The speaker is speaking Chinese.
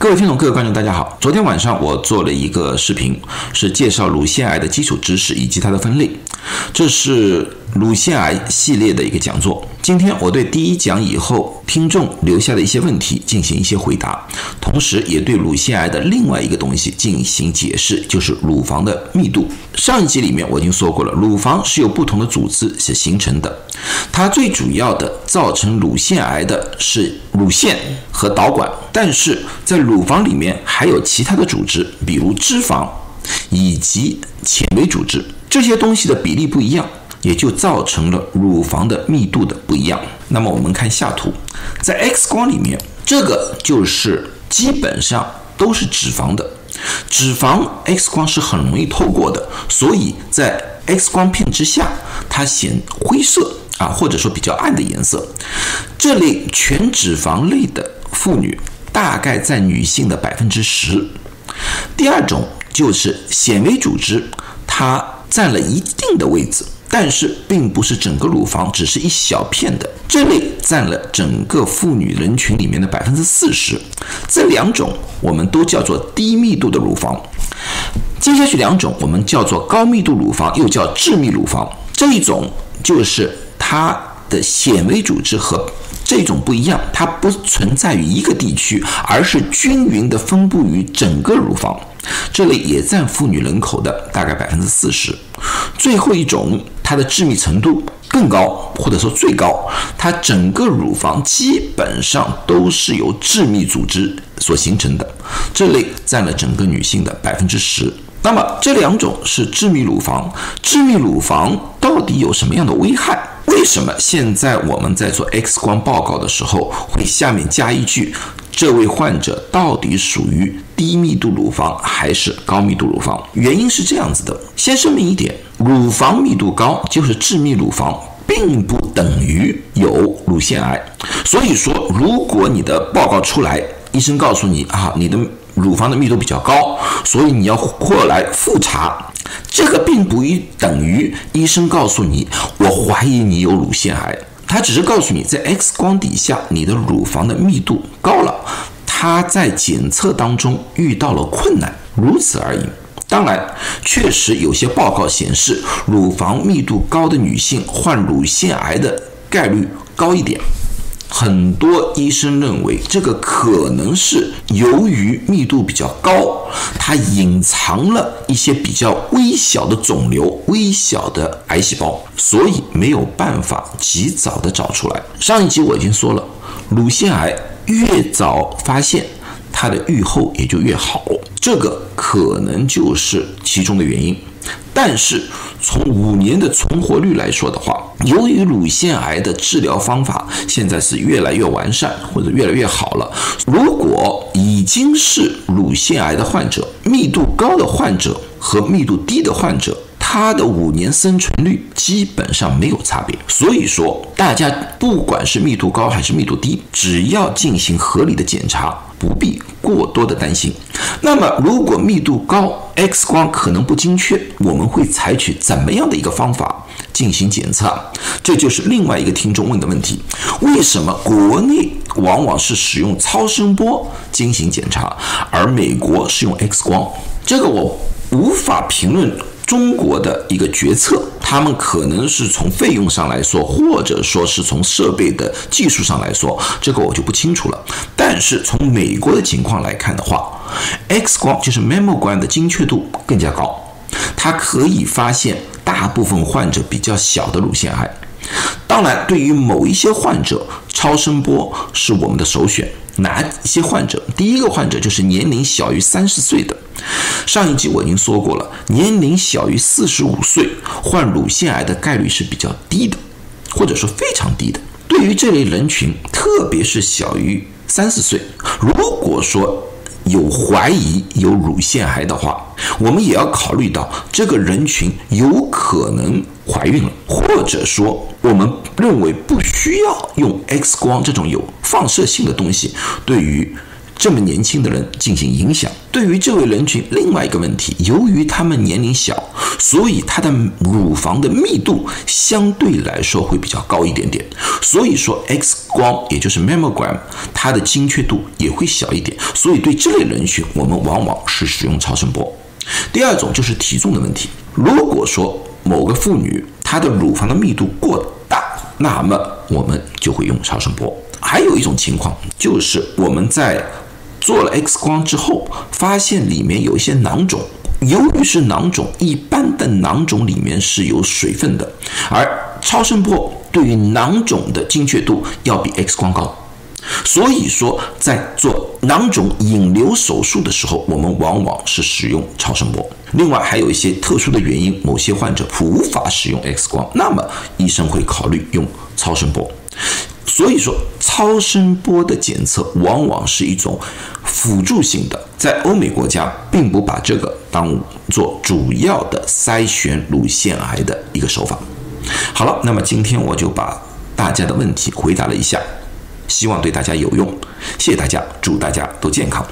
各位听众、各位观众，大家好。昨天晚上我做了一个视频，是介绍乳腺癌的基础知识以及它的分类。这是乳腺癌系列的一个讲座。今天我对第一讲以后听众留下的一些问题进行一些回答，同时也对乳腺癌的另外一个东西进行解释，就是乳房的密度。上一集里面我已经说过了，乳房是由不同的组织所形成的，它最主要的造成乳腺癌的是乳腺和导管，但是在乳房里面还有其他的组织，比如脂肪以及纤维组织。这些东西的比例不一样，也就造成了乳房的密度的不一样。那么我们看下图，在 X 光里面，这个就是基本上都是脂肪的，脂肪 X 光是很容易透过的，所以在 X 光片之下，它显灰色啊，或者说比较暗的颜色。这类全脂肪类的妇女，大概占女性的百分之十。第二种就是纤维组织，它。占了一定的位置，但是并不是整个乳房，只是一小片的。这类占了整个妇女人群里面的百分之四十。这两种我们都叫做低密度的乳房。接下去两种我们叫做高密度乳房，又叫致密乳房。这一种就是它的纤维组织和这种不一样，它不存在于一个地区，而是均匀的分布于整个乳房。这类也占妇女人口的大概百分之四十。最后一种，它的致密程度更高，或者说最高，它整个乳房基本上都是由致密组织所形成的。这类占了整个女性的百分之十。那么这两种是致密乳房，致密乳房到底有什么样的危害？为什么现在我们在做 X 光报告的时候会下面加一句？这位患者到底属于低密度乳房还是高密度乳房？原因是这样子的，先声明一点，乳房密度高就是致密乳房，并不等于有乳腺癌。所以说，如果你的报告出来，医生告诉你啊，你的乳房的密度比较高，所以你要过来复查，这个并不一等于医生告诉你，我怀疑你有乳腺癌。他只是告诉你，在 X 光底下，你的乳房的密度高了，他在检测当中遇到了困难，如此而已。当然，确实有些报告显示，乳房密度高的女性患乳腺癌的概率高一点。很多医生认为，这个可能是由于密度比较高，它隐藏了一些比较微小的肿瘤、微小的癌细胞，所以没有办法及早的找出来。上一集我已经说了，乳腺癌越早发现，它的预后也就越好，这个可能就是其中的原因。但是从五年的存活率来说的话，由于乳腺癌的治疗方法现在是越来越完善或者越来越好了，如果已经是乳腺癌的患者，密度高的患者和密度低的患者，它的五年生存率基本上没有差别。所以说，大家不管是密度高还是密度低，只要进行合理的检查，不必过多的担心。那么，如果密度高，X 光可能不精确，我们会采取怎么样的一个方法进行检测？这就是另外一个听众问的问题：为什么国内往往是使用超声波进行检查，而美国是用 X 光？这个我无法评论。中国的一个决策，他们可能是从费用上来说，或者说是从设备的技术上来说，这个我就不清楚了。但是从美国的情况来看的话，X 光就是 mammogram 的精确度更加高，它可以发现大部分患者比较小的乳腺癌。当然，对于某一些患者，超声波是我们的首选。哪一些患者？第一个患者就是年龄小于三十岁的。上一集我已经说过了，年龄小于四十五岁患乳腺癌的概率是比较低的，或者说非常低的。对于这类人群，特别是小于三十岁，如果说有怀疑有乳腺癌的话，我们也要考虑到这个人群有可能怀孕了，或者说我们认为不需要用 X 光这种有放射性的东西对于。这么年轻的人进行影响。对于这位人群，另外一个问题，由于他们年龄小，所以他的乳房的密度相对来说会比较高一点点。所以说，X 光也就是 mammogram，它的精确度也会小一点。所以对这类人群，我们往往是使用超声波。第二种就是体重的问题。如果说某个妇女她的乳房的密度过大，那么我们就会用超声波。还有一种情况就是我们在做了 X 光之后，发现里面有一些囊肿。由于是囊肿，一般的囊肿里面是有水分的，而超声波对于囊肿的精确度要比 X 光高。所以说，在做囊肿引流手术的时候，我们往往是使用超声波。另外，还有一些特殊的原因，某些患者无法使用 X 光，那么医生会考虑用超声波。所以说，超声波的检测往往是一种辅助性的，在欧美国家并不把这个当做主要的筛选乳腺癌的一个手法。好了，那么今天我就把大家的问题回答了一下，希望对大家有用。谢谢大家，祝大家都健康。